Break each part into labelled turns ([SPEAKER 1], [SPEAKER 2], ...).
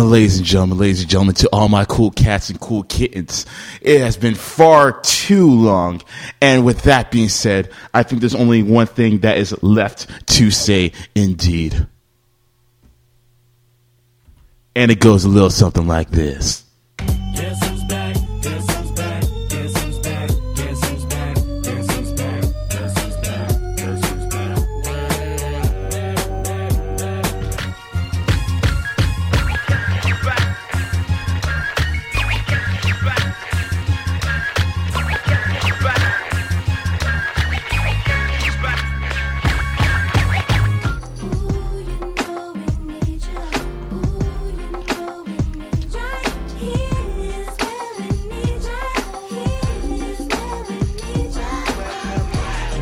[SPEAKER 1] Ladies and gentlemen, ladies and gentlemen, to all my cool cats and cool kittens, it has been far too long. And with that being said, I think there's only one thing that is left to say indeed. And it goes a little something like this.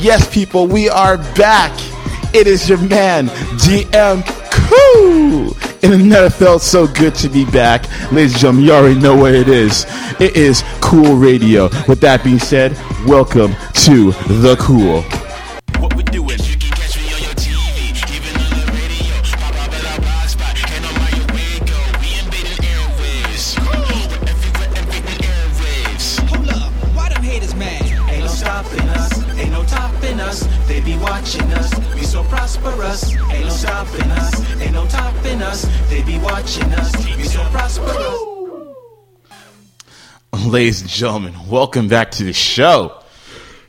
[SPEAKER 1] Yes, people, we are back. It is your man, DM Cool. And it never felt so good to be back. Ladies and gentlemen, you already know what it is. It is Cool Radio. With that being said, welcome to The Cool.
[SPEAKER 2] Watching us, we so prosperous.
[SPEAKER 1] Ladies and gentlemen, welcome back to the show.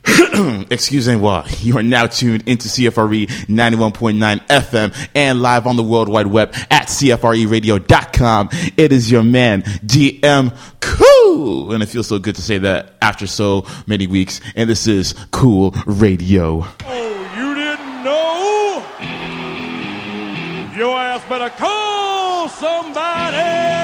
[SPEAKER 1] Excuse me, what? You are now tuned into CFRE 91.9 FM and live on the World Wide Web at CFREradio.com. It is your man, DM Cool. And it feels so good to say that after so many weeks. And this is Cool Radio.
[SPEAKER 3] Oh, you didn't know? Your ass better call somebody!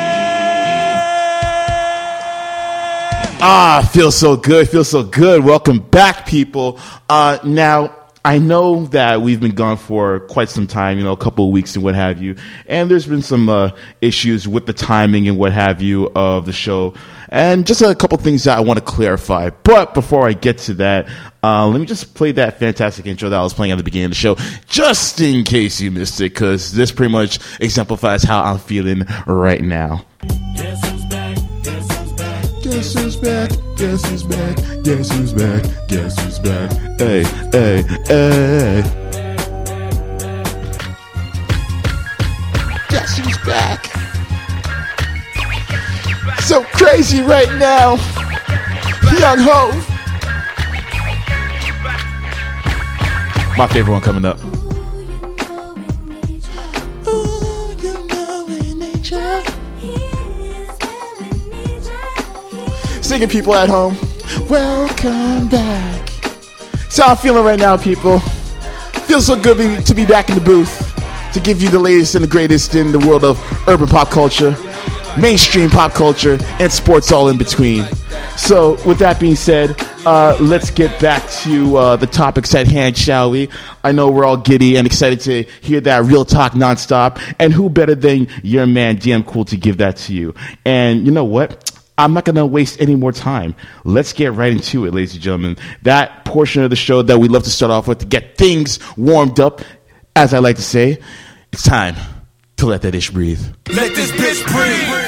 [SPEAKER 1] Ah, feels so good. Feels so good. Welcome back, people. Uh, now, I know that we've been gone for quite some time, you know, a couple of weeks and what have you. And there's been some uh, issues with the timing and what have you of the show. And just a couple things that I want to clarify. But before I get to that, uh, let me just play that fantastic intro that I was playing at the beginning of the show, just in case you missed it, because this pretty much exemplifies how I'm feeling right now.
[SPEAKER 4] Guess who's back? Guess who's back?
[SPEAKER 1] Guess who's back? Guess who's back? Hey, hey, hey. Guess who's back? So crazy right now. Young Hove. My favorite one coming up. Singing people at home. Welcome back. So I'm feeling right now, people. Feels so good to be back in the booth to give you the latest and the greatest in the world of urban pop culture, mainstream pop culture, and sports all in between. So, with that being said, uh, let's get back to uh, the topics at hand, shall we? I know we're all giddy and excited to hear that real talk nonstop, and who better than your man DM Cool to give that to you? And you know what? I'm not going to waste any more time. Let's get right into it, ladies and gentlemen. That portion of the show that we love to start off with to get things warmed up, as I like to say, it's time to let that ish breathe.
[SPEAKER 5] Let this bitch breathe.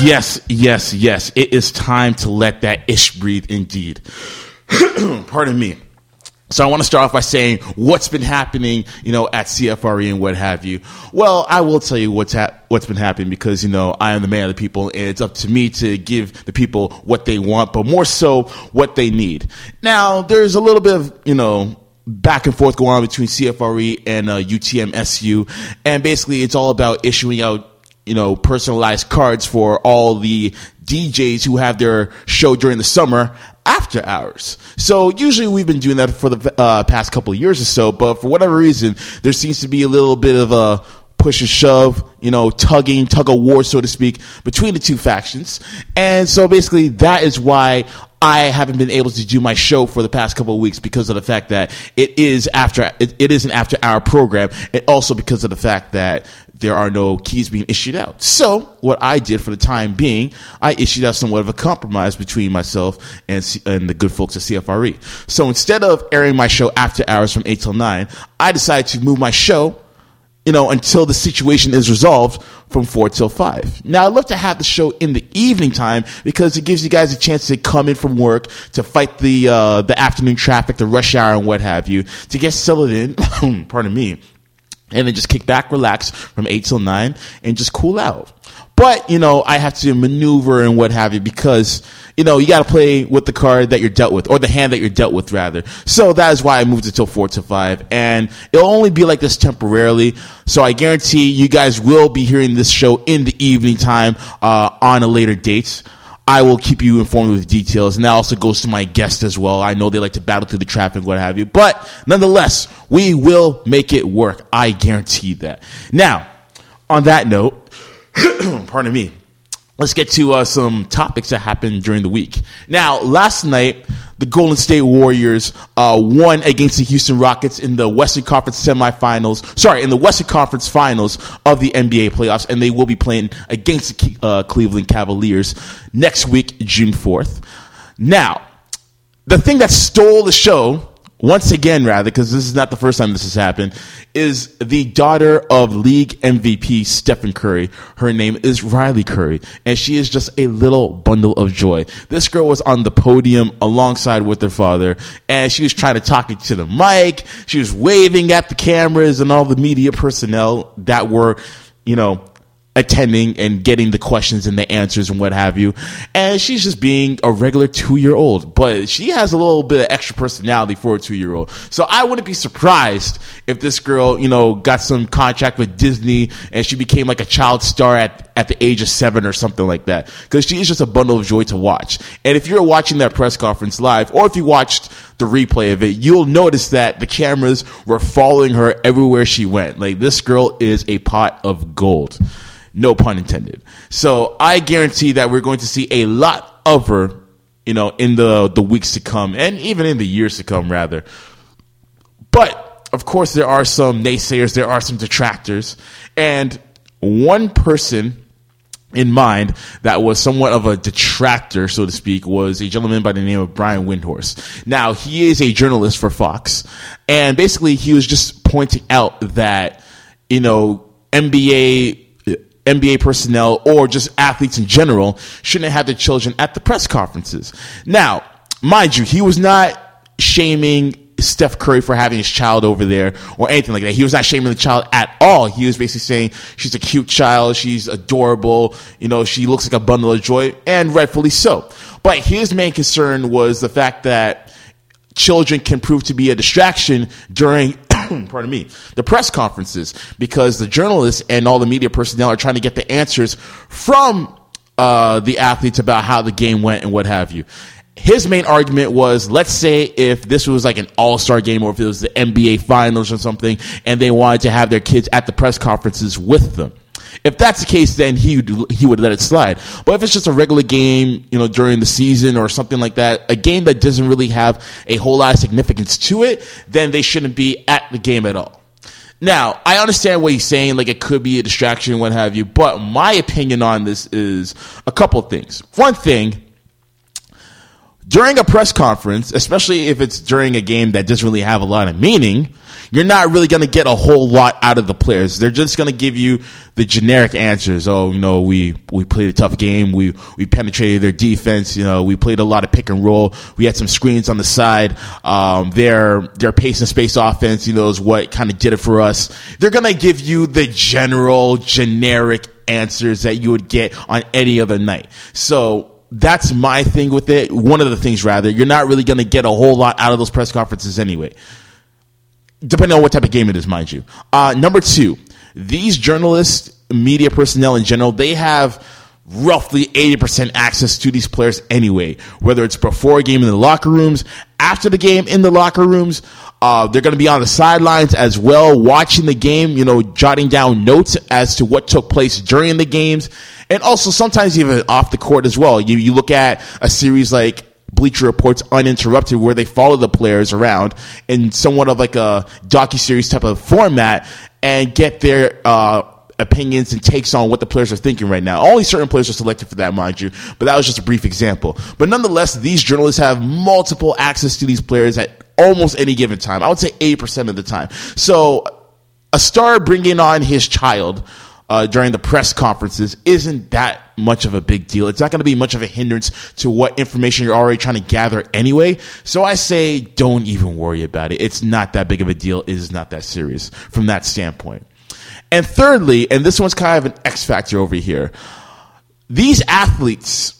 [SPEAKER 1] Yes, yes, yes. It is time to let that ish breathe indeed. Pardon me. So I want to start off by saying what's been happening, you know, at CFRE and what have you. Well, I will tell you what's ha- what's been happening because you know I am the man of the people, and it's up to me to give the people what they want, but more so what they need. Now, there's a little bit of you know back and forth going on between CFRE and uh, UTMSU, and basically it's all about issuing out you know, personalized cards for all the DJs who have their show during the summer after hours. So usually we've been doing that for the uh, past couple of years or so, but for whatever reason, there seems to be a little bit of a push and shove, you know, tugging, tug of war, so to speak, between the two factions. And so basically that is why I haven't been able to do my show for the past couple of weeks because of the fact that it is after it, it is an after hour program, and also because of the fact that there are no keys being issued out. So what I did for the time being, I issued out somewhat of a compromise between myself and C- and the good folks at CFRE. So instead of airing my show after hours from eight till nine, I decided to move my show you know, until the situation is resolved from four till five. Now, I'd love to have the show in the evening time because it gives you guys a chance to come in from work to fight the uh, the afternoon traffic, the rush hour, and what have you, to get settled in. pardon me, and then just kick back, relax from eight till nine, and just cool out. But you know, I have to maneuver and what have you because you know you got to play with the card that you're dealt with, or the hand that you're dealt with, rather. So that is why I moved it till four to five, and it'll only be like this temporarily. So I guarantee you guys will be hearing this show in the evening time uh, on a later date. I will keep you informed with details, and that also goes to my guest as well. I know they like to battle through the traffic, what have you, but nonetheless, we will make it work. I guarantee that. Now, on that note, pardon me. Let's get to uh, some topics that happened during the week. Now, last night, the Golden State Warriors uh, won against the Houston Rockets in the Western Conference semifinals. Sorry, in the Western Conference finals of the NBA playoffs, and they will be playing against the uh, Cleveland Cavaliers next week, June 4th. Now, the thing that stole the show once again, rather, because this is not the first time this has happened, is the daughter of league MVP Stephen Curry. Her name is Riley Curry, and she is just a little bundle of joy. This girl was on the podium alongside with her father, and she was trying to talk to the mic. She was waving at the cameras and all the media personnel that were, you know, attending and getting the questions and the answers and what have you. And she's just being a regular two year old, but she has a little bit of extra personality for a two year old. So I wouldn't be surprised if this girl, you know, got some contract with Disney and she became like a child star at, at the age of seven or something like that. Cause she is just a bundle of joy to watch. And if you're watching that press conference live or if you watched the replay of it, you'll notice that the cameras were following her everywhere she went. Like this girl is a pot of gold. No pun intended. So I guarantee that we're going to see a lot of her, you know, in the the weeks to come and even in the years to come, rather. But of course, there are some naysayers, there are some detractors, and one person in mind that was somewhat of a detractor, so to speak, was a gentleman by the name of Brian Windhorst. Now, he is a journalist for Fox, and basically he was just pointing out that, you know, NBA NBA personnel or just athletes in general shouldn't have their children at the press conferences. Now, mind you, he was not shaming Steph Curry for having his child over there or anything like that. He was not shaming the child at all. He was basically saying she's a cute child, she's adorable, you know, she looks like a bundle of joy, and rightfully so. But his main concern was the fact that children can prove to be a distraction during pardon me, the press conferences because the journalists and all the media personnel are trying to get the answers from uh, the athletes about how the game went and what have you. His main argument was, let's say if this was like an all-star game or if it was the NBA finals or something and they wanted to have their kids at the press conferences with them. If that's the case, then he would, he would let it slide. But if it's just a regular game, you know, during the season or something like that, a game that doesn't really have a whole lot of significance to it, then they shouldn't be at the game at all. Now, I understand what he's saying, like it could be a distraction what have you, but my opinion on this is a couple things. One thing, during a press conference, especially if it's during a game that doesn't really have a lot of meaning, you're not really going to get a whole lot out of the players. They're just going to give you the generic answers. Oh, you know, we, we played a tough game. We, we penetrated their defense. You know, we played a lot of pick and roll. We had some screens on the side. Um, their, their pace and space offense, you know, is what kind of did it for us. They're going to give you the general, generic answers that you would get on any other night. So, that's my thing with it. One of the things, rather, you're not really going to get a whole lot out of those press conferences anyway depending on what type of game it is, mind you. Uh, number two, these journalists, media personnel in general, they have roughly 80% access to these players anyway, whether it's before a game in the locker rooms, after the game in the locker rooms. Uh, they're going to be on the sidelines as well, watching the game, you know, jotting down notes as to what took place during the games. And also sometimes even off the court as well. You, you look at a series like Bleacher Report's Uninterrupted, where they follow the players around in somewhat of like a docu-series type of format and get their uh, opinions and takes on what the players are thinking right now. Only certain players are selected for that, mind you, but that was just a brief example. But nonetheless, these journalists have multiple access to these players at almost any given time. I would say 80% of the time. So a star bringing on his child uh, during the press conferences isn't that much of a big deal. It's not going to be much of a hindrance to what information you're already trying to gather anyway. So I say don't even worry about it. It's not that big of a deal. It is not that serious from that standpoint. And thirdly, and this one's kind of an X factor over here, these athletes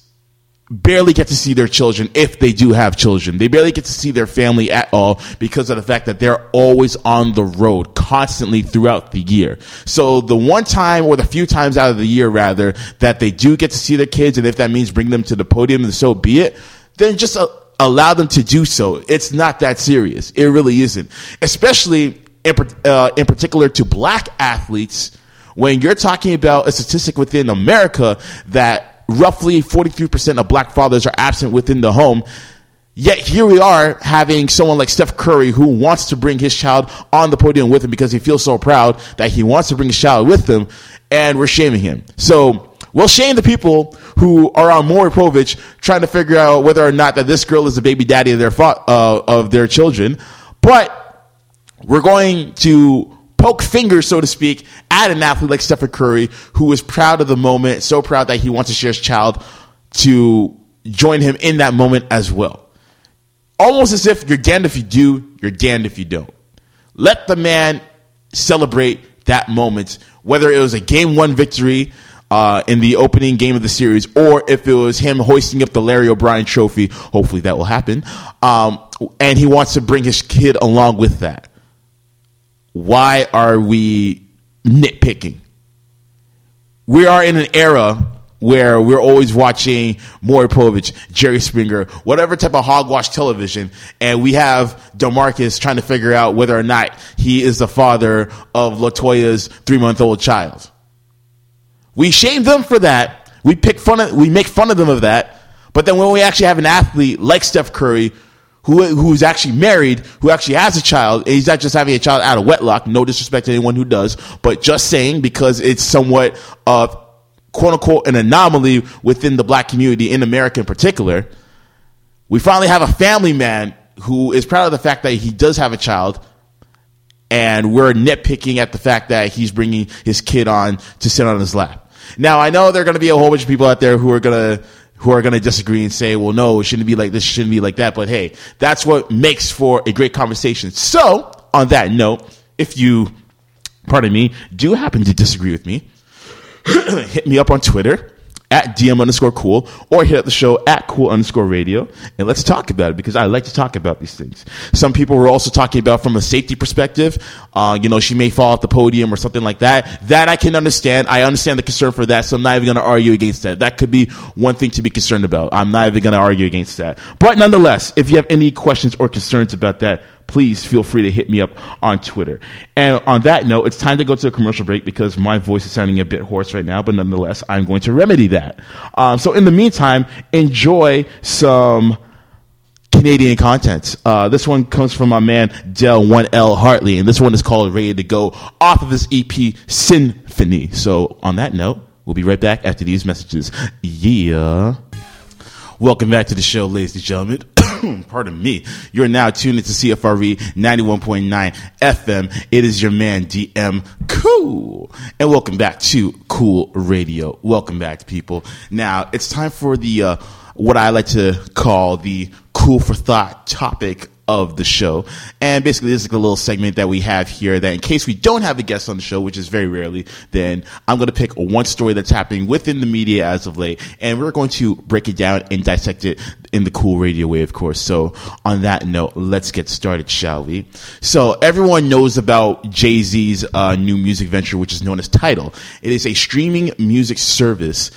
[SPEAKER 1] barely get to see their children if they do have children. They barely get to see their family at all because of the fact that they're always on the road constantly throughout the year. So the one time or the few times out of the year rather that they do get to see their kids and if that means bring them to the podium and so be it, then just uh, allow them to do so. It's not that serious. It really isn't. Especially in, uh, in particular to black athletes when you're talking about a statistic within America that roughly 43% of black fathers are absent within the home. Yet here we are having someone like Steph Curry who wants to bring his child on the podium with him because he feels so proud that he wants to bring his child with him, and we're shaming him. So we'll shame the people who are on Maury Povich trying to figure out whether or not that this girl is the baby daddy of their uh, of their children, but we're going to poke fingers, so to speak, at an athlete like Stephen Curry, who is proud of the moment, so proud that he wants to share his child to join him in that moment as well. Almost as if you're damned if you do, you're damned if you don't. Let the man celebrate that moment, whether it was a game one victory uh, in the opening game of the series, or if it was him hoisting up the Larry O'Brien trophy. Hopefully that will happen. Um, and he wants to bring his kid along with that why are we nitpicking? We are in an era where we're always watching Maury Povich, Jerry Springer, whatever type of hogwash television, and we have Demarcus trying to figure out whether or not he is the father of Latoya's three-month-old child. We shame them for that. We pick fun of, we make fun of them of that. But then when we actually have an athlete like Steph Curry who who's actually married, who actually has a child. He's not just having a child out of wedlock. No disrespect to anyone who does, but just saying because it's somewhat of quote unquote an anomaly within the black community in America in particular. We finally have a family man who is proud of the fact that he does have a child, and we're nitpicking at the fact that he's bringing his kid on to sit on his lap. Now I know there are going to be a whole bunch of people out there who are going to who are going to disagree and say, well, no, it shouldn't be like this, shouldn't be like that. But hey, that's what makes for a great conversation. So, on that note, if you, pardon me, do happen to disagree with me, hit me up on Twitter at DM underscore cool or hit up the show at cool underscore radio and let's talk about it because I like to talk about these things. Some people were also talking about from a safety perspective. Uh, you know, she may fall off the podium or something like that. That I can understand. I understand the concern for that. So I'm not even going to argue against that. That could be one thing to be concerned about. I'm not even going to argue against that. But nonetheless, if you have any questions or concerns about that, please feel free to hit me up on Twitter. And on that note, it's time to go to a commercial break because my voice is sounding a bit hoarse right now, but nonetheless, I'm going to remedy that. Um, so in the meantime, enjoy some Canadian content. Uh, this one comes from my man Del 1L Hartley, and this one is called Ready to Go off of his EP Symphony. So on that note, we'll be right back after these messages. Yeah. Welcome back to the show, ladies and gentlemen. Pardon me. You're now tuned into CFRE 91.9 FM. It is your man, DM Cool. And welcome back to Cool Radio. Welcome back, people. Now, it's time for the, uh, what I like to call the cool for thought topic of the show. And basically, this is a little segment that we have here that in case we don't have a guest on the show, which is very rarely, then I'm going to pick one story that's happening within the media as of late. And we're going to break it down and dissect it in the cool radio way, of course. So on that note, let's get started, shall we? So everyone knows about Jay-Z's uh, new music venture, which is known as Tidal. It is a streaming music service,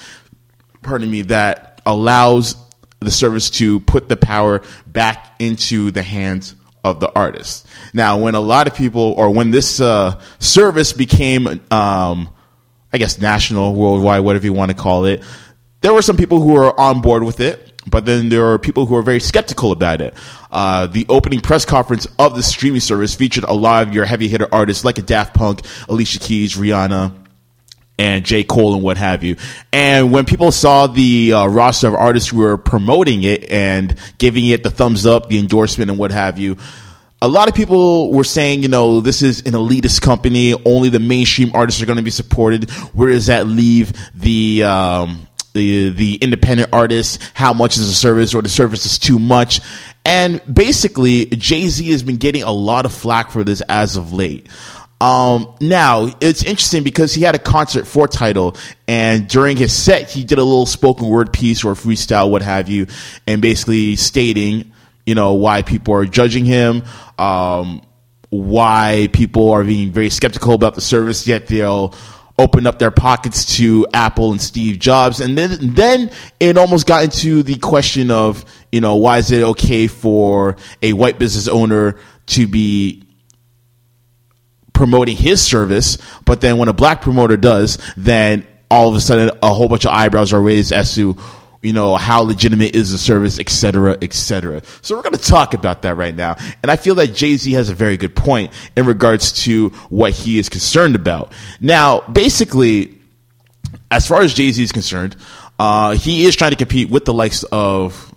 [SPEAKER 1] pardon me, that allows the service to put the power back into the hands of the artist. Now, when a lot of people, or when this uh, service became, um, I guess, national, worldwide, whatever you want to call it, there were some people who were on board with it, but then there are people who are very skeptical about it. Uh, the opening press conference of the streaming service featured a lot of your heavy hitter artists like a Daft Punk, Alicia Keys, Rihanna, and J. Cole and what have you. And when people saw the uh, roster of artists who were promoting it and giving it the thumbs up, the endorsement, and what have you, a lot of people were saying, you know, this is an elitist company. Only the mainstream artists are going to be supported. Where does that leave the um, the the independent artists? How much is the service, or the service is too much? And basically, Jay Z has been getting a lot of flack for this as of late. Um, now it's interesting because he had a concert for Tidal and during his set, he did a little spoken word piece or freestyle, what have you, and basically stating, you know, why people are judging him, um, why people are being very skeptical about the service, yet they'll open up their pockets to Apple and Steve Jobs. And then, then it almost got into the question of, you know, why is it okay for a white business owner to be promoting his service, but then when a black promoter does, then all of a sudden a whole bunch of eyebrows are raised as to you know how legitimate is the service, et cetera, et cetera. So we're going to talk about that right now, and I feel that Jay Z has a very good point in regards to what he is concerned about. Now, basically, as far as Jay Z is concerned, uh, he is trying to compete with the likes of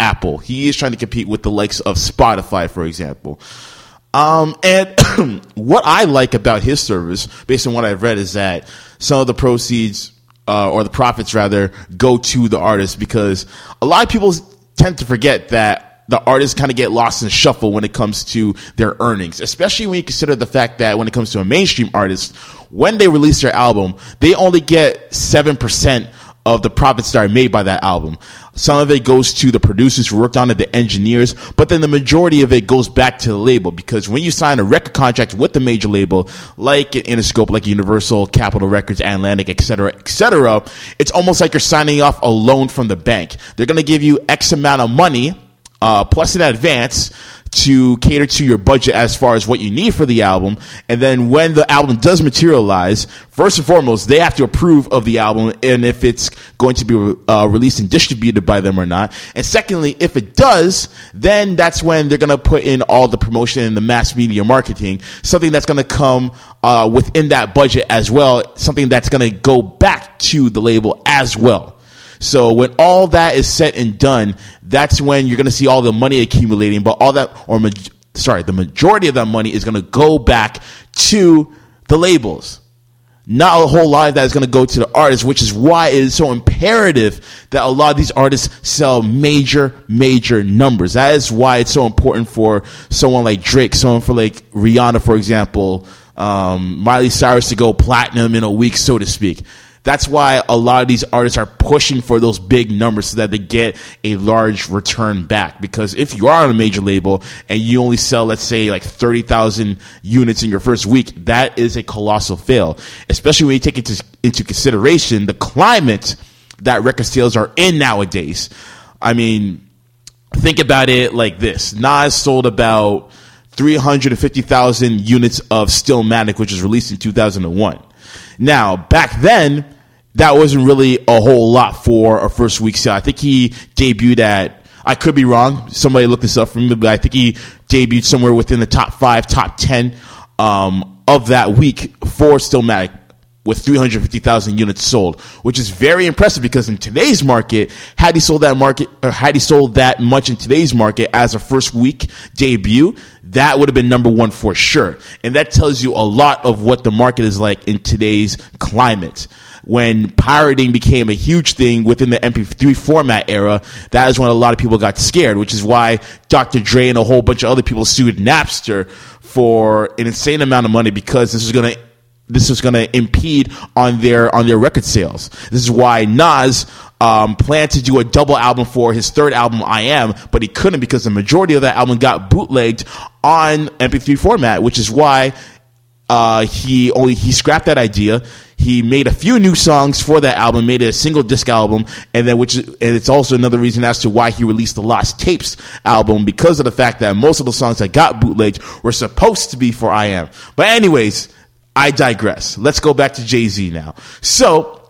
[SPEAKER 1] Apple. He is trying to compete with the likes of Spotify, for example. Um, and what I like about his service, based on what I've read, is that some of the proceeds, uh, or the profits rather, go to the artist because a lot of people tend to forget that the artists kind of get lost in shuffle when it comes to their earnings, especially when you consider the fact that when it comes to a mainstream artist, when they release their album, they only get 7% of the profits that are made by that album. Some of it goes to the producers who worked on it, the engineers, but then the majority of it goes back to the label because when you sign a record contract with the major label, like Interscope, like Universal, Capitol Records, Atlantic, etc., cetera, et cetera, it's almost like you're signing off a loan from the bank. They're going to give you X amount of money, uh, plus an advance to cater to your budget as far as what you need for the album. And then when the album does materialize, first and foremost, they have to approve of the album and if it's going to be uh, released and distributed by them or not. And secondly, if it does, then that's when they're going to put in all the promotion and the mass media marketing, something that's going to come uh, within that budget as well, something that's going to go back to the label as well. So when all that is said and done, that's when you're going to see all the money accumulating. But all that, or sorry, the majority of that money is going to go back to the labels. Not a whole lot of that is going to go to the artists, which is why it is so imperative that a lot of these artists sell major, major numbers. That is why it's so important for someone like Drake, someone for like Rihanna, for example, um, Miley Cyrus to go platinum in a week, so to speak. That's why a lot of these artists are pushing for those big numbers so that they get a large return back. Because if you are on a major label and you only sell, let's say, like 30,000 units in your first week, that is a colossal fail. Especially when you take into, into consideration the climate that record sales are in nowadays. I mean, think about it like this Nas sold about 350,000 units of Stillmatic, which was released in 2001. Now, back then, that wasn't really a whole lot for a first week sale. I think he debuted at, I could be wrong. Somebody looked this up for me, but I think he debuted somewhere within the top five, top 10 um, of that week for Stillmatic with 350,000 units sold, which is very impressive because in today's market, had he sold that market, or had he sold that much in today's market as a first week debut, that would have been number one for sure. And that tells you a lot of what the market is like in today's climate. When pirating became a huge thing within the MP3 format era, that is when a lot of people got scared, which is why Dr. Dre and a whole bunch of other people sued Napster for an insane amount of money because this is going to this was going to impede on their on their record sales. This is why Nas um, planned to do a double album for his third album, I Am, but he couldn't because the majority of that album got bootlegged on MP3 format, which is why uh, he only he scrapped that idea. He made a few new songs for that album, made it a single disc album, and then which and it's also another reason as to why he released the Lost Tapes album because of the fact that most of the songs that got bootlegged were supposed to be for I Am. But anyways, I digress. Let's go back to Jay Z now. So,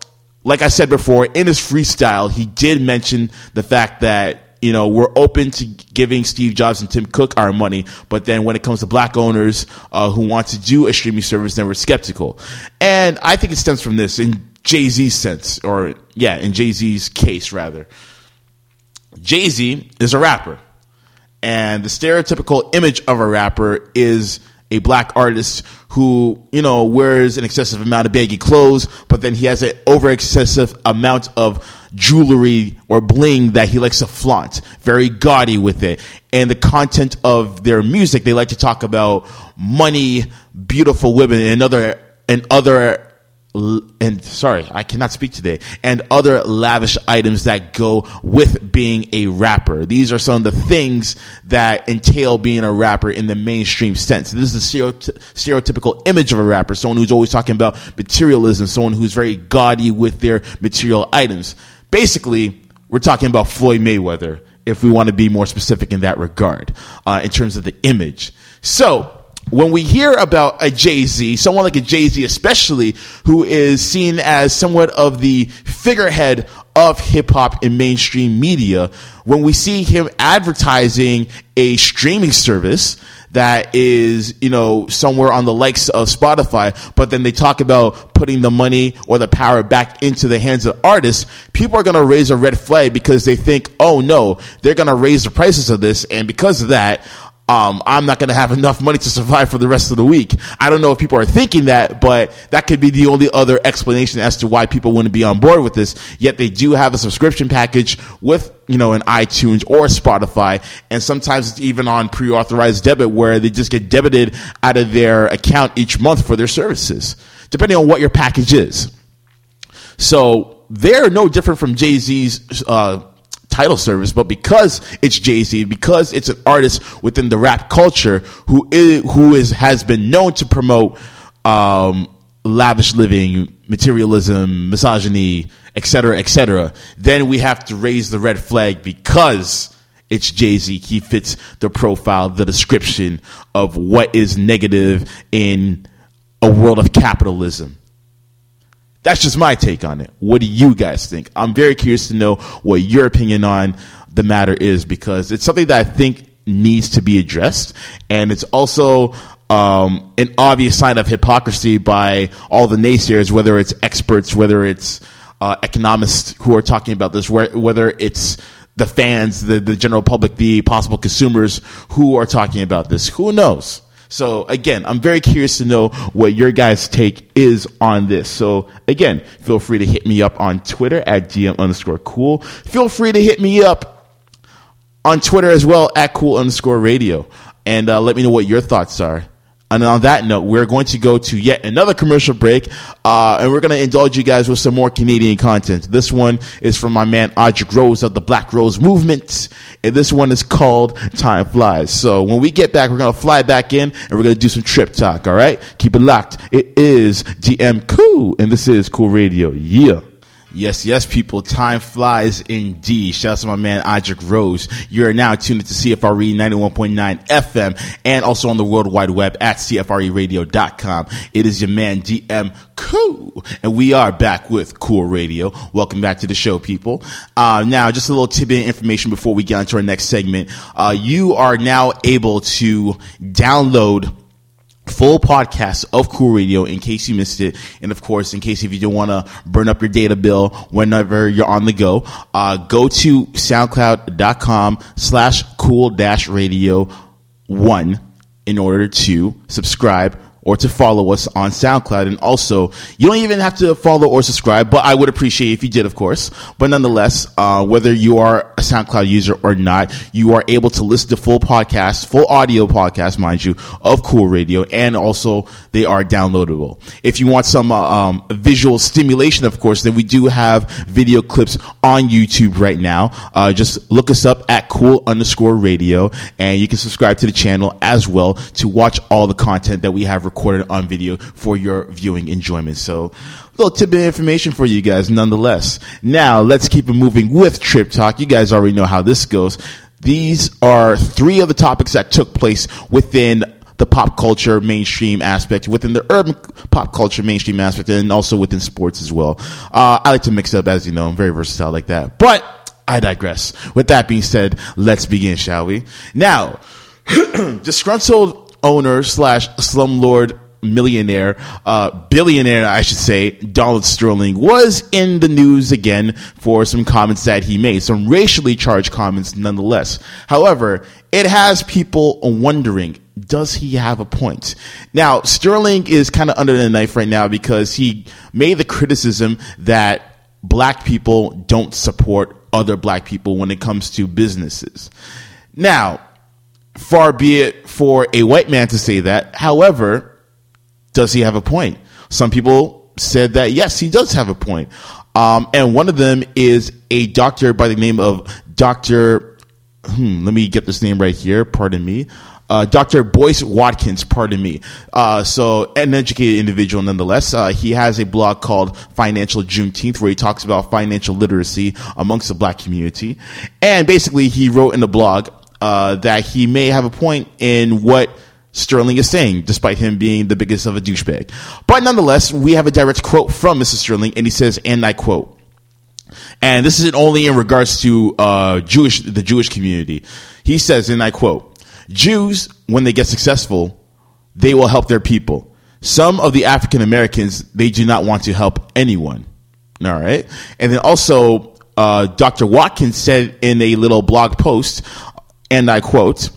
[SPEAKER 1] like I said before, in his freestyle, he did mention the fact that you know we're open to giving Steve Jobs and Tim Cook our money, but then when it comes to black owners uh, who want to do a streaming service, then we're skeptical. And I think it stems from this in Jay Z's sense, or yeah, in Jay Z's case rather. Jay Z is a rapper. And the stereotypical image of a rapper is a black artist who, you know, wears an excessive amount of baggy clothes, but then he has an over excessive amount of jewelry or bling that he likes to flaunt, very gaudy with it. And the content of their music, they like to talk about money, beautiful women, and other and other and sorry, I cannot speak today, and other lavish items that go with being a rapper. These are some of the things that entail being a rapper in the mainstream sense. This is stereoty- stereotypical image of a rapper, someone who's always talking about materialism, someone who's very gaudy with their material items. Basically, we're talking about Floyd Mayweather, if we want to be more specific in that regard, uh, in terms of the image. So, when we hear about a Jay Z, someone like a Jay Z, especially who is seen as somewhat of the figurehead of hip hop in mainstream media, when we see him advertising a streaming service that is, you know, somewhere on the likes of Spotify, but then they talk about putting the money or the power back into the hands of artists, people are going to raise a red flag because they think, oh no, they're going to raise the prices of this. And because of that, um, I'm not going to have enough money to survive for the rest of the week. I don't know if people are thinking that, but that could be the only other explanation as to why people wouldn't be on board with this. Yet they do have a subscription package with, you know, an iTunes or Spotify. And sometimes it's even on pre-authorized debit where they just get debited out of their account each month for their services, depending on what your package is. So they're no different from Jay Z's uh, Tidal service, but because it's Jay Z, because it's an artist within the rap culture who is who is has been known to promote um, lavish living, materialism, misogyny, etc., etc., then we have to raise the red flag because it's Jay Z. He fits the profile, the description of what is negative in a world of capitalism. That's just my take on it. What do you guys think? I'm very curious to know what your opinion on the matter is because it's something that I think needs to be addressed. And it's also um, an obvious sign of hypocrisy by all the naysayers, whether it's experts, whether it's uh, economists who are talking about this, whether it's the fans, the, the general public, the possible consumers who are talking about this. Who knows? So again, I'm very curious to know what your guys' take is on this. So again, feel free to hit me up on Twitter at DM underscore cool. Feel free to hit me up on Twitter as well at cool underscore radio. And uh, let me know what your thoughts are. And on that note, we're going to go to yet another commercial break, uh, and we're going to indulge you guys with some more Canadian content. This one is from my man Audric Rose of the Black Rose Movement, and this one is called Time Flies. So when we get back, we're going to fly back in, and we're going to do some trip talk, all right? Keep it locked. It is DM Cool, and this is Cool Radio. Yeah. Yes, yes, people. Time flies indeed. Shout out to my man Audric Rose. You're now tuned to CFRE 91.9 FM and also on the World Wide Web at CFREradio.com. It is your man DM Cool. And we are back with Cool Radio. Welcome back to the show, people. Uh, now, just a little tidbit of information before we get into our next segment. Uh, you are now able to download full podcast of Cool Radio in case you missed it. And of course, in case if you don't want to burn up your data bill whenever you're on the go, uh, go to soundcloud.com slash cool dash radio one in order to subscribe or to follow us on SoundCloud. And also, you don't even have to follow or subscribe, but I would appreciate if you did, of course. But nonetheless, uh, whether you are a SoundCloud user or not, you are able to listen to full podcasts, full audio podcasts, mind you, of Cool Radio, and also they are downloadable. If you want some uh, um, visual stimulation, of course, then we do have video clips on YouTube right now. Uh, just look us up at cool underscore radio, and you can subscribe to the channel as well to watch all the content that we have recorded on video for your viewing enjoyment. So, little tidbit of information for you guys nonetheless. Now, let's keep it moving with Trip Talk. You guys already know how this goes. These are three of the topics that took place within the pop culture mainstream aspect, within the urban pop culture mainstream aspect, and also within sports as well. Uh, I like to mix it up, as you know, I'm very versatile like that. But I digress. With that being said, let's begin, shall we? Now, disgruntled owner slash slumlord millionaire, uh, billionaire, I should say, Donald Sterling was in the news again for some comments that he made, some racially charged comments nonetheless. However, it has people wondering does he have a point? Now, Sterling is kind of under the knife right now because he made the criticism that black people don't support other black people when it comes to businesses. Now, far be it for a white man to say that. However, does he have a point? Some people said that yes, he does have a point. Um, and one of them is a doctor by the name of Dr. Hmm, let me get this name right here. Pardon me. Uh, Dr. Boyce Watkins, pardon me. Uh, so, an educated individual nonetheless. Uh, he has a blog called Financial Juneteenth where he talks about financial literacy amongst the black community. And basically, he wrote in the blog uh, that he may have a point in what Sterling is saying, despite him being the biggest of a douchebag. But nonetheless, we have a direct quote from Mr. Sterling, and he says, and I quote, and this isn't only in regards to uh, Jewish the Jewish community. He says, and I quote, Jews, when they get successful, they will help their people. Some of the African Americans, they do not want to help anyone. All right. And then also, uh, Dr. Watkins said in a little blog post, and I quote,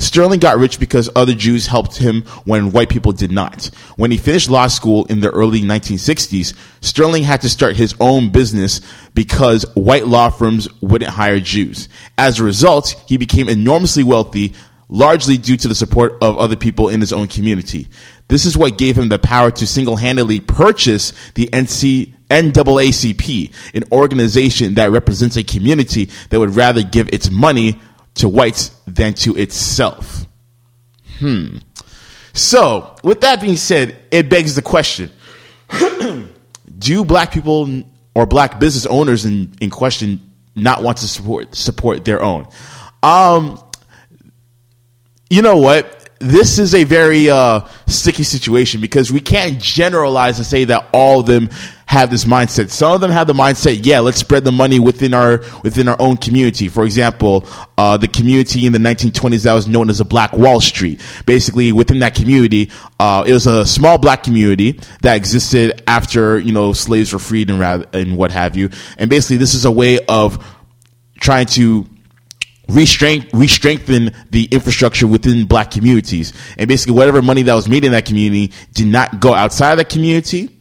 [SPEAKER 1] Sterling got rich because other Jews helped him when white people did not. When he finished law school in the early 1960s, Sterling had to start his own business because white law firms wouldn't hire Jews. As a result, he became enormously wealthy, largely due to the support of other people in his own community. This is what gave him the power to single-handedly purchase the NC, NAACP, an organization that represents a community that would rather give its money to whites than to itself. Hmm. So, with that being said, it begs the question Do black people or black business owners in, in question not want to support support their own? Um, you know what? This is a very uh, sticky situation because we can't generalize and say that all of them have this mindset. Some of them have the mindset, yeah, let's spread the money within our within our own community. For example, uh, the community in the 1920s that was known as a Black Wall Street. Basically, within that community, uh, it was a small black community that existed after you know slaves were freed and rather and what have you. And basically, this is a way of trying to re-strength, re-strengthen the infrastructure within black communities. And basically whatever money that was made in that community did not go outside of that community.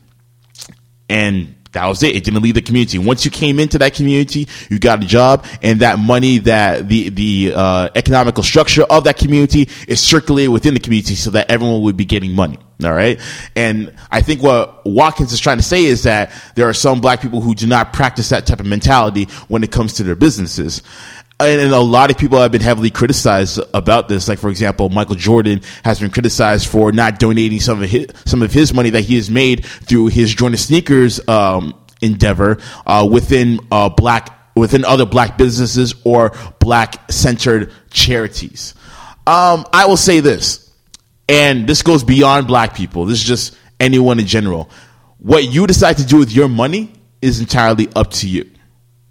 [SPEAKER 1] And that was it. It didn't leave the community. Once you came into that community, you got a job, and that money that the the uh, economical structure of that community is circulated within the community, so that everyone would be getting money. All right, and I think what Watkins is trying to say is that there are some black people who do not practice that type of mentality when it comes to their businesses and, and a lot of people have been heavily criticized about this. Like, for example, Michael Jordan has been criticized for not donating some of his, some of his money that he has made through his Jordan sneakers um, endeavor uh, within uh, black within other black businesses or black centered charities. Um, I will say this, and this goes beyond black people. This is just anyone in general. What you decide to do with your money is entirely up to you.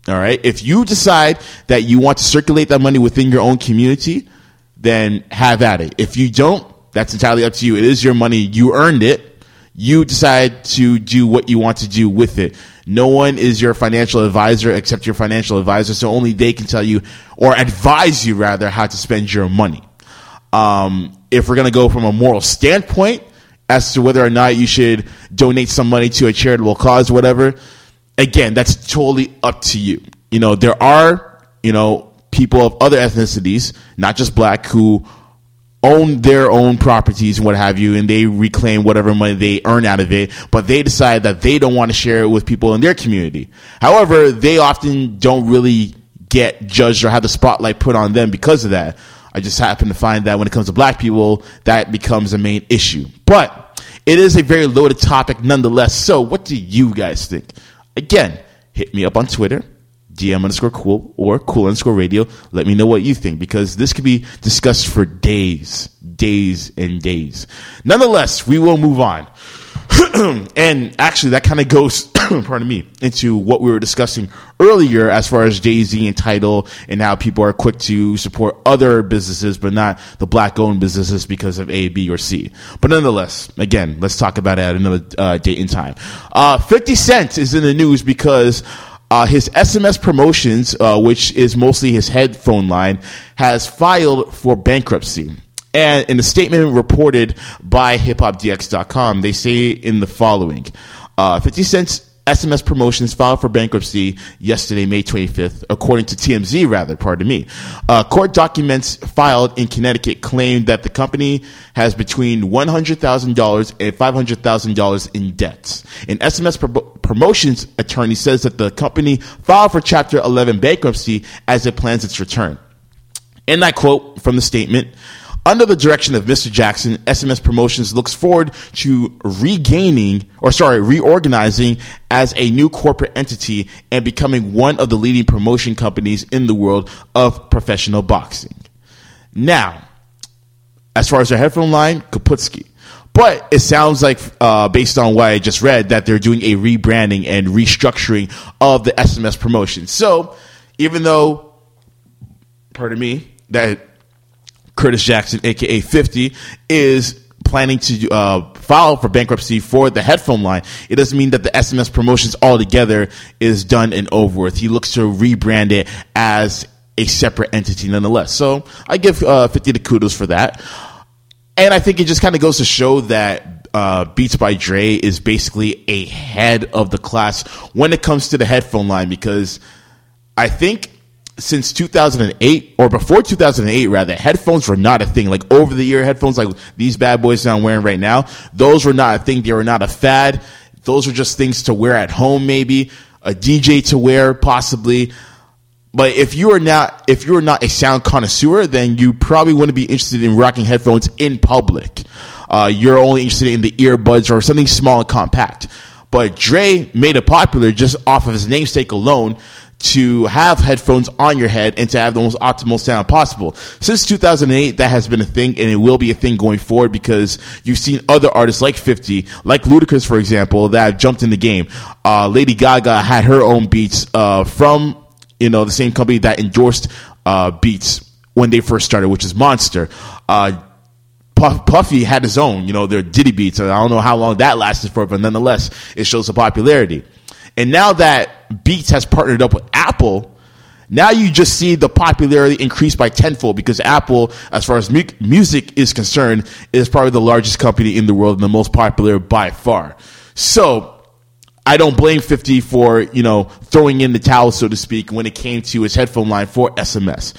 [SPEAKER 1] All right. If you decide that you want to circulate that money within your own community, then have at it. If you don't, that's entirely up to you. It is your money. You earned it. You decide to do what you want to do with it. No one is your financial advisor except your financial advisor. So only they can tell you or advise you rather how to spend your money. Um, if we're going to go from a moral standpoint as to whether or not you should donate some money to a charitable cause, whatever, again, that's totally up to you. You know, there are, you know, people of other ethnicities, not just black, who own their own properties and what have you, and they reclaim whatever money they earn out of it, but they decide that they don't want to share it with people in their community. However, they often don't really get judged or have the spotlight put on them because of that. I just happen to find that when it comes to black people, that becomes a main issue. But it is a very loaded topic nonetheless. So, what do you guys think? Again, hit me up on Twitter, DM underscore cool or cool underscore radio. Let me know what you think because this could be discussed for days, days and days. Nonetheless, we will move on. and actually, that kind of goes, pardon me, into what we were discussing earlier as far as Jay Z and Tidal and how people are quick to support other businesses, but not the black owned businesses because of A, B, or C. But nonetheless, again, let's talk about it at another uh, date and time. Uh, 50 Cent is in the news because Uh, his SMS Promotions, uh, which is mostly his headphone line, has filed for bankruptcy. And in a statement reported by hiphopdx.com, they say in the following uh, 50 Cent's SMS Promotions filed for bankruptcy yesterday, May 25th, according to TMZ, rather, pardon me. Uh, court documents filed in Connecticut claim that the company has between $100,000 and $500,000 in debts. An SMS Pro- Promotions attorney says that the company filed for Chapter 11 bankruptcy as it plans its return. And I quote from the statement Under the direction of Mr. Jackson, SMS Promotions looks forward to regaining, or sorry, reorganizing as a new corporate entity and becoming one of the leading promotion companies in the world of professional boxing. Now, as far as their headphone line, Kaputski. But it sounds like, uh, based on what I just read, that they're doing a rebranding and restructuring of the SMS promotion. So, even though, pardon me, that Curtis Jackson, aka 50, is planning to uh, file for bankruptcy for the headphone line, it doesn't mean that the SMS promotions altogether is done and over with. He looks to rebrand it as a separate entity nonetheless. So I give uh, 50 the kudos for that. And I think it just kind of goes to show that uh, Beats by Dre is basically a head of the class when it comes to the headphone line because I think since 2008 or before 2008 rather headphones were not a thing. Like over the ear headphones like these bad boys that i'm wearing right now those were not a thing. They were not a fad. Those were just things to wear at home maybe a dj to wear possibly. But if you are not if you're not a sound connoisseur then you probably wouldn't be interested in rocking headphones in public. Uh, you're only interested in the earbuds or something small and compact. But Dre made it popular just off of his namesake alone to have headphones on your head and to have the most optimal sound possible. Since 2008, that has been a thing and it will be a thing going forward because you've seen other artists like 50, like Ludacris, for example, that jumped in the game. Uh, Lady Gaga had her own beats, uh, from, you know, the same company that endorsed, uh, beats when they first started, which is Monster. Uh, Puff, Puffy had his own, you know, their Diddy beats. I don't know how long that lasted for, but nonetheless, it shows the popularity. And now that Beats has partnered up with Apple, now you just see the popularity increase by tenfold because Apple, as far as mu- music is concerned, is probably the largest company in the world and the most popular by far. So I don't blame 50 for, you know, throwing in the towel, so to speak, when it came to his headphone line for SMS.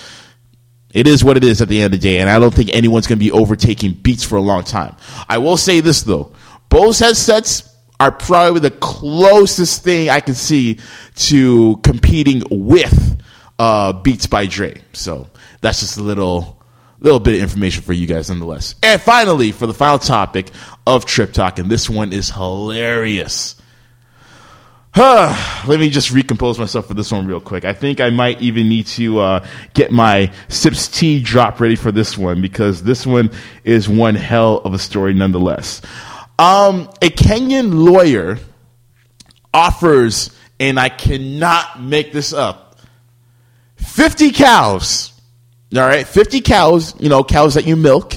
[SPEAKER 1] It is what it is at the end of the day, and I don't think anyone's going to be overtaking Beats for a long time. I will say this though: Bose headsets are probably the closest thing I can see to competing with uh, Beats by Dre. So that's just a little little bit of information for you guys, nonetheless. And finally, for the final topic of Trip Talk, and this one is hilarious. Let me just recompose myself for this one real quick. I think I might even need to uh, get my sips tea drop ready for this one because this one is one hell of a story nonetheless. Um, a Kenyan lawyer offers, and I cannot make this up, 50 cows. All right, 50 cows, you know, cows that you milk,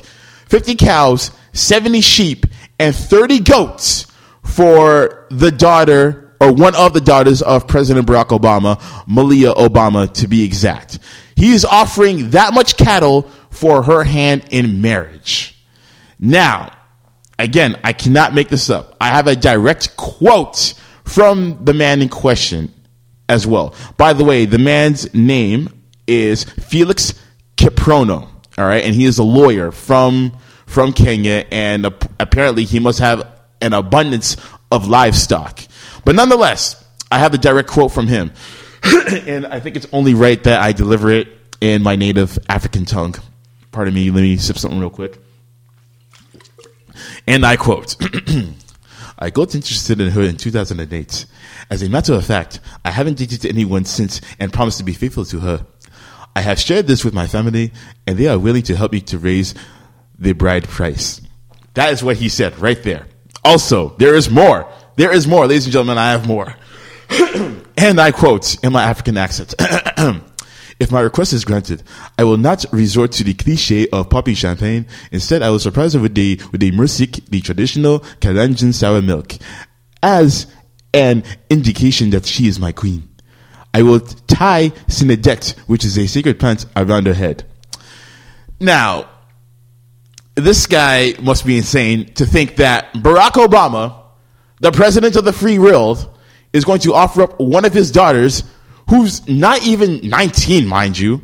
[SPEAKER 1] 50 cows, 70 sheep, and 30 goats for the daughter or one of the daughters of President Barack Obama, Malia Obama to be exact. He is offering that much cattle for her hand in marriage. Now, again, I cannot make this up. I have a direct quote from the man in question as well. By the way, the man's name is Felix Kiprono. All right, and he is a lawyer from from Kenya, and ap- apparently he must have an abundance of livestock. But nonetheless, I have the direct quote from him, and I think it's only right that I deliver it in my native African tongue. Pardon me. Let me sip something real quick. And I quote. I got interested in her in 2008. As a matter of fact, I haven't dated anyone since and promised to be faithful to her. I have shared this with my family, and they are willing to help me to raise the bride price. That is what he said right there. Also, there is more. There is more. Ladies and gentlemen, I have more. and I quote in my African accent. If my request is granted, I will not resort to the cliche of popping champagne. Instead, I will surprise her with the with the mursik, the traditional Kalenjin sour milk, as an indication that she is my queen. I will tie Sinendet, which is a sacred plant, around her head. Now, this guy must be insane to think that Barack Obama, the president of the free world, is going to offer up one of his daughters, who's not even 19, mind you,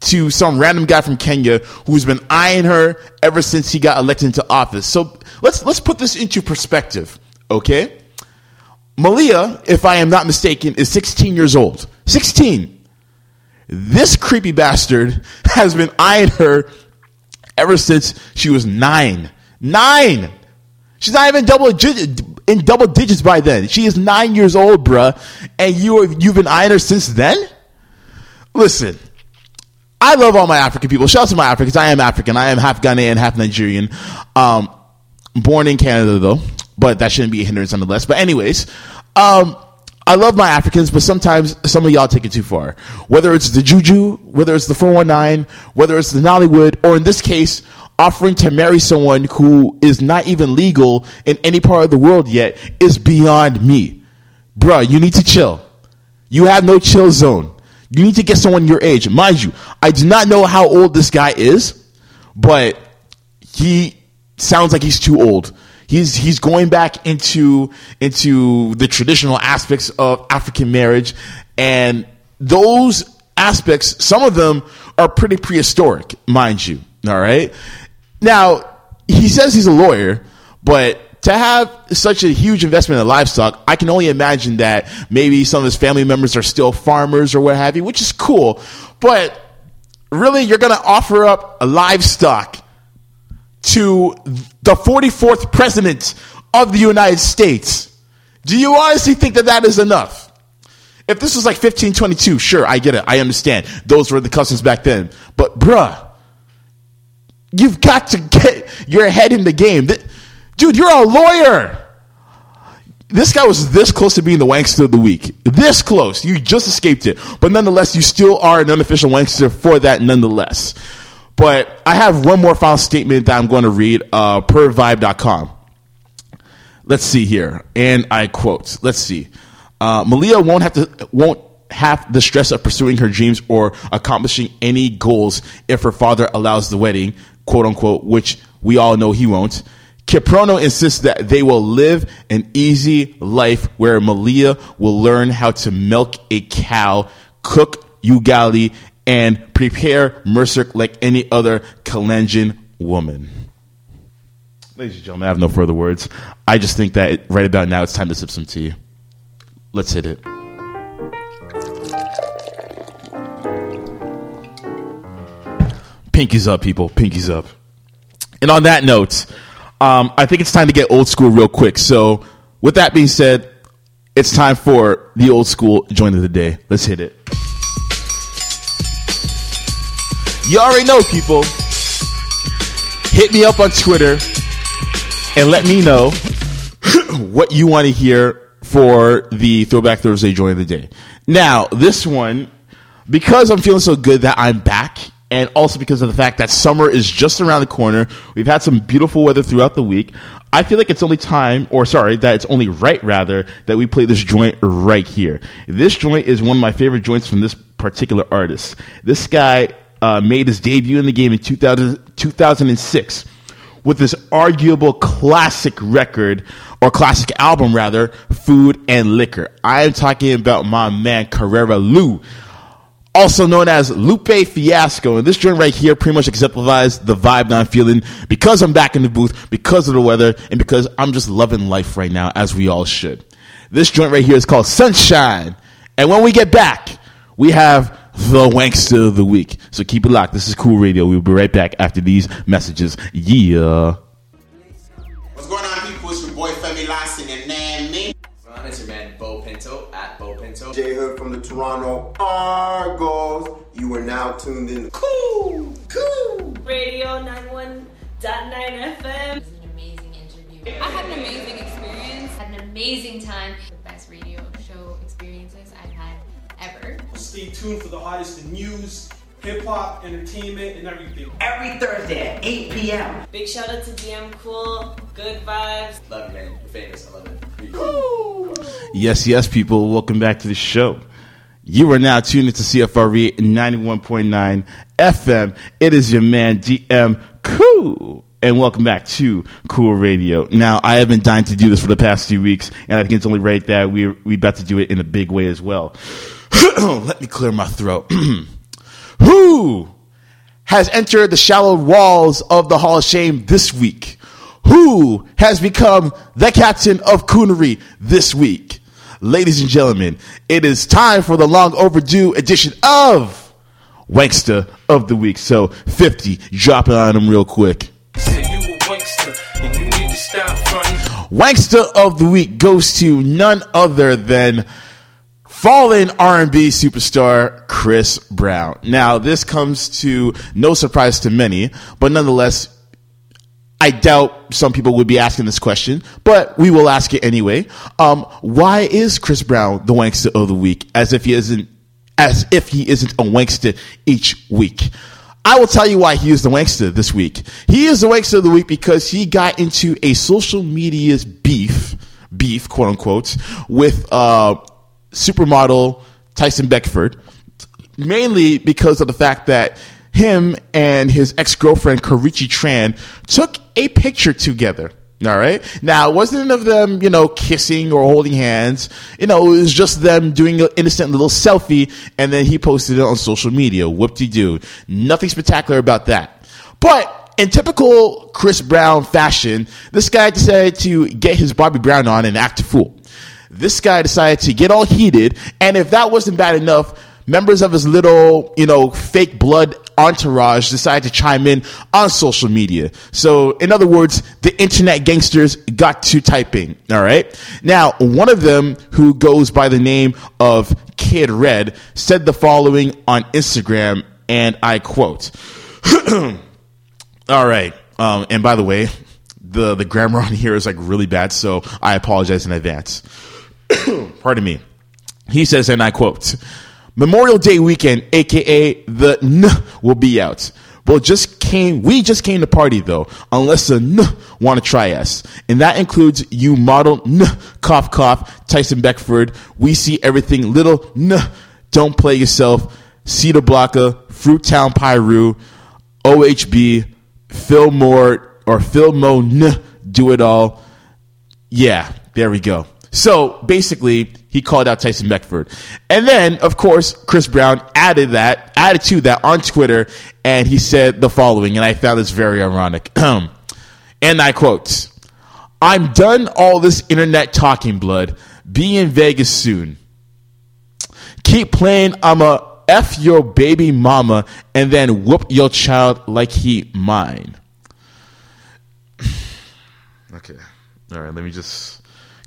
[SPEAKER 1] to some random guy from Kenya who's been eyeing her ever since he got elected into office. So let's let's put this into perspective, okay? Malia, if I am not mistaken, is 16 years old. 16. This creepy bastard has been eyeing her ever since she was nine. Nine. She's not even double in double digits by then. She is nine years old, bruh, and you you've been eyeing her since then. Listen, I love all my African people. Shout out to my Africans. I am African. I am half Ghanaian, half Nigerian. Um, born in Canada though, but that shouldn't be a hindrance nonetheless. But anyways, um, I love my Africans, but sometimes some of y'all take it too far. Whether it's the juju, whether it's the 419, whether it's the Nollywood, or in this case, offering to marry someone who is not even legal in any part of the world yet is beyond me. Bruh, you need to chill. You have no chill zone. You need to get someone your age. Mind you, I do not know how old this guy is, but he sounds like he's too old. He's he's going back into into the traditional aspects of African marriage, and those aspects, some of them are pretty prehistoric, mind you. All right. Now he says he's a lawyer, but to have such a huge investment in livestock, I can only imagine that maybe some of his family members are still farmers or what have you, which is cool. But really, you're going to offer up a livestock to the 44th president of the United States. Do you honestly think that that is enough? If this was like 1522, sure, I get it. I understand. Those were the customs back then. But bruh, you've got to get your head in the game. Dude, you're a lawyer. This guy was this close to being the wankster of the week. This close. You just escaped it. But nonetheless, you still are an unofficial wankster for that nonetheless. But I have one more final statement that I'm going to read uh, per vibe.com. Let's see here. And I quote, let's see. Uh, Malia won't have to, won't have the stress of pursuing her dreams or accomplishing any goals if her father allows the wedding, quote unquote, which we all know he won't. Kiprono insists that they will live an easy life where Malia will learn how to milk a cow, cook ugali, and prepare mursik like any other Kalenjin woman. Ladies and gentlemen, I have no further words. I just think that right about now it's time to sip some tea. Let's hit it. Pinkies up, people. Pinkies up. And on that note, um, I think it's time to get old school real quick. So, with that being said, it's time for the old school joint of the day. Let's hit it. You already know, people. Hit me up on Twitter and let me know what you want to hear for the Throwback Thursday joint of the day. Now, this one, because I'm feeling so good that I'm back, and also because of the fact that summer is just around the corner, we've had some beautiful weather throughout the week. I feel like it's only time, or sorry, that it's only right rather, that we play this joint right here. This joint is one of my favorite joints from this particular artist. This guy uh, made his debut in the game in 2000, 2006 with this arguable classic record or classic album rather, Food and Liquor. I am talking about my man Carrera Lou, also known as Lupe Fiasco. And this joint right here pretty much exemplifies the vibe that I'm feeling because I'm back in the booth, because of the weather, and because I'm just loving life right now, as we all should. This joint right here is called Sunshine. And when we get back, we have the Wankster of the Week. So keep it locked. This is Cool Radio. We'll be right back after these messages. Yeah.
[SPEAKER 6] What's going on, people?
[SPEAKER 7] J Hood from the Toronto Argos. You are now tuned in. Cool, cool.
[SPEAKER 8] Radio 91.9 FM.
[SPEAKER 9] It was an amazing interview. I had an amazing experience. Had an amazing time. The best radio show experiences I've had ever.
[SPEAKER 10] Stay tuned for the hottest in news, hip hop, entertainment, and everything.
[SPEAKER 11] Every Thursday at 8 p.m.
[SPEAKER 8] Big shout out to DM Cool. Good vibes.
[SPEAKER 12] Love you, man. You're famous. I love it.
[SPEAKER 1] Yes, yes, people. Welcome back to the show. You are now tuned into CFRE 91.9 FM. It is your man, DM Cool. And welcome back to Cool Radio. Now, I have been dying to do this for the past few weeks, and I think it's only right that we we about to do it in a big way as well. Let me clear my throat. Who has entered the shallow walls of the Hall of Shame this week? Who has become the captain of Coonery this week? Ladies and gentlemen, it is time for the long overdue edition of Wankster of the Week. So, 50, drop it on them real quick. Wankster of the Week goes to none other than fallen R&B superstar Chris Brown. Now, this comes to no surprise to many, but nonetheless, I doubt some people would be asking this question, but we will ask it anyway. Um, why is Chris Brown the wankster of the week? As if he isn't, as if he isn't a wankster each week. I will tell you why he is the wankster this week. He is the wankster of the week because he got into a social media's beef, beef, quote unquote, with uh, supermodel Tyson Beckford, mainly because of the fact that him and his ex girlfriend Karrueche Tran took a picture together. All right. Now, it wasn't of them, you know, kissing or holding hands. You know, it was just them doing an innocent little selfie, and then he posted it on social media. Whoop de doo. Nothing spectacular about that. But in typical Chris Brown fashion, this guy decided to get his Bobby Brown on and act a fool. This guy decided to get all heated, and if that wasn't bad enough, members of his little, you know, fake blood entourage decided to chime in on social media. So, in other words, the internet gangsters got to typing. All right. Now, one of them who goes by the name of Kid Red said the following on Instagram, and I quote, All right. Um, and by the way, the, the grammar on here is like really bad, so I apologize in advance. Pardon me. He says, and I quote, Memorial Day weekend, aka the N, will be out. Well, just came. We just came to party though. Unless the N want to try us, and that includes you, model N, cough cough, Tyson Beckford. We see everything. Little N, don't play yourself. Cedar Blocker, Fruit Town Piru, OHB, Phil Moore or Phil Mo N, do it all. Yeah, there we go. So basically, he called out Tyson Beckford. And then, of course, Chris Brown added that, added to that on Twitter, and he said the following, and I found this very ironic. and I quote, I'm done all this internet talking blood. Be in Vegas soon. Keep playing I'm a F your baby mama and then whoop your child like he mine. okay. All right, let me just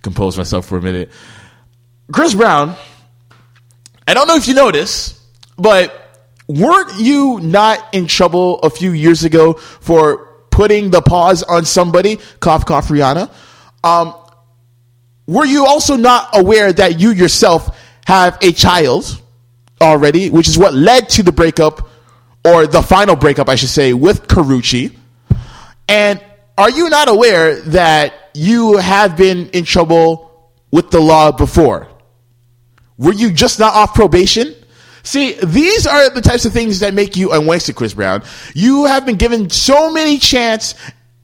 [SPEAKER 1] compose myself for a minute. Chris Brown, I don't know if you noticed, but weren't you not in trouble a few years ago for putting the pause on somebody, cough, cough, Rihanna? Um, were you also not aware that you yourself have a child already, which is what led to the breakup, or the final breakup, I should say, with Karrueche? And are you not aware that you have been in trouble with the law before? Were you just not off probation? See, these are the types of things that make you unwasted, Chris Brown. You have been given so many chance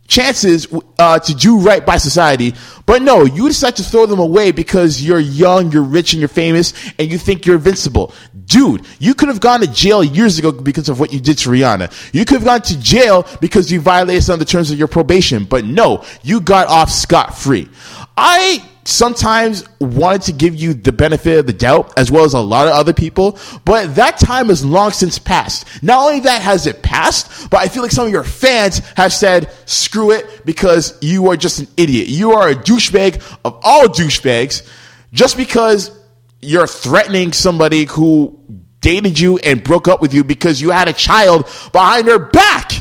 [SPEAKER 1] chances uh, to do right by society, but no, you decide to throw them away because you're young, you're rich, and you're famous, and you think you're invincible. Dude, you could have gone to jail years ago because of what you did to Rihanna. You could have gone to jail because you violated some of the terms of your probation, but no, you got off scot free. I sometimes wanted to give you the benefit of the doubt as well as a lot of other people, but that time has long since passed. Not only that has it passed, but I feel like some of your fans have said, screw it, because you are just an idiot. You are a douchebag of all douchebags just because you're threatening somebody who dated you and broke up with you because you had a child behind her back.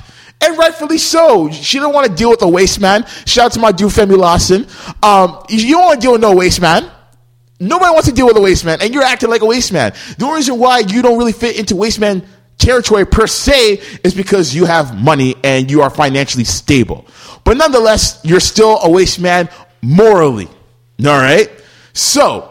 [SPEAKER 1] And rightfully so. She didn't want to deal with a waste man. Shout out to my dude Femi Lawson. Um, you don't want to deal with no waste man. Nobody wants to deal with a waste man, and you're acting like a waste man. The only reason why you don't really fit into waste man territory per se is because you have money and you are financially stable. But nonetheless, you're still a waste man morally. All right? So,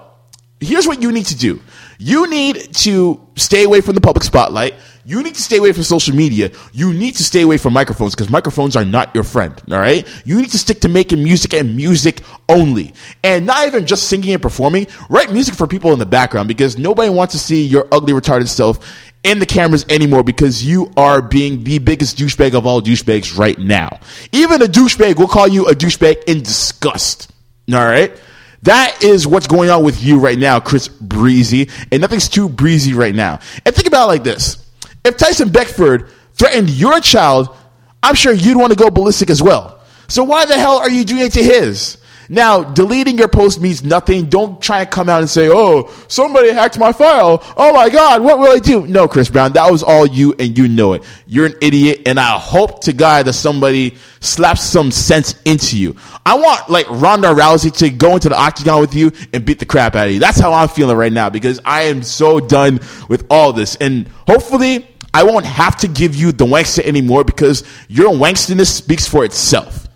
[SPEAKER 1] here's what you need to do. You need to stay away from the public spotlight. You need to stay away from social media. You need to stay away from microphones because microphones are not your friend. All right. You need to stick to making music and music only. And not even just singing and performing. Write music for people in the background because nobody wants to see your ugly, retarded self in the cameras anymore because you are being the biggest douchebag of all douchebags right now. Even a douchebag will call you a douchebag in disgust. All right. That is what's going on with you right now, Chris Breezy. And nothing's too breezy right now. And think about it like this. If Tyson Beckford threatened your child, I'm sure you'd want to go ballistic as well. So why the hell are you doing it to his? Now, deleting your post means nothing. Don't try and come out and say, oh, somebody hacked my file. Oh my God, what will I do? No, Chris Brown, that was all you and you know it. You're an idiot and I hope to God that somebody slaps some sense into you. I want like Ronda Rousey to go into the octagon with you and beat the crap out of you. That's how I'm feeling right now because I am so done with all this. And hopefully, I won't have to give you the wankster anymore because your wanksterness speaks for itself.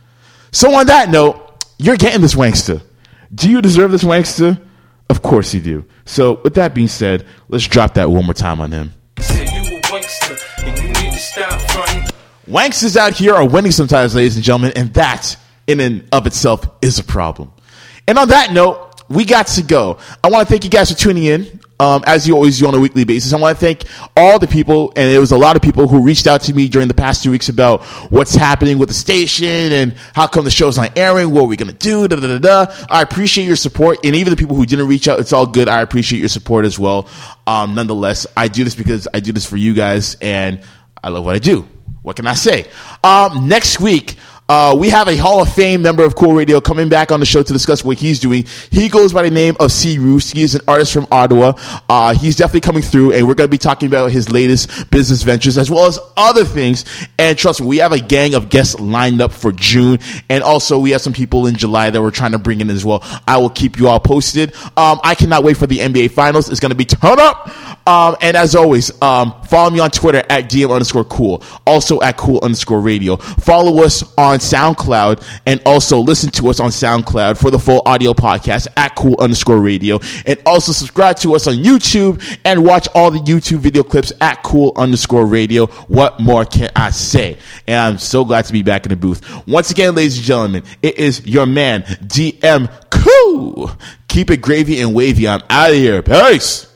[SPEAKER 1] So on that note, you're getting this wankster. Do you deserve this wankster? Of course you do. So with that being said, let's drop that one more time on him. Wanksters out here are winning sometimes, ladies and gentlemen, and that in and of itself is a problem. And on that note, we got to go. I want to thank you guys for tuning in. Um, as you always do on a weekly basis, I want to thank all the people, and it was a lot of people who reached out to me during the past two weeks about what's happening with the station and how come the show's not airing, what are we going to do, da, da, da, da. I appreciate your support, and even the people who didn't reach out, it's all good. I appreciate your support as well. Um, nonetheless, I do this because I do this for you guys, and I love what I do. What can I say? Um, next week, uh, we have a Hall of Fame member of Cool Radio coming back on the show to discuss what he's doing. He goes by the name of C. Roos. He is an artist from Ottawa. Uh, he's definitely coming through, and we're going to be talking about his latest business ventures as well as other things. And trust me, we have a gang of guests lined up for June, and also we have some people in July that we're trying to bring in as well. I will keep you all posted. Um, I cannot wait for the NBA Finals. It's going to be turn up. Um, and as always, um, follow me on Twitter at DM underscore cool. Also at cool underscore radio. Follow us on SoundCloud and also listen to us on SoundCloud for the full audio podcast at cool underscore radio. And also subscribe to us on YouTube and watch all the YouTube video clips at cool underscore radio. What more can I say? And I'm so glad to be back in the booth. Once again, ladies and gentlemen, it is your man, DM Cool. Keep it gravy and wavy. I'm out of here. Peace.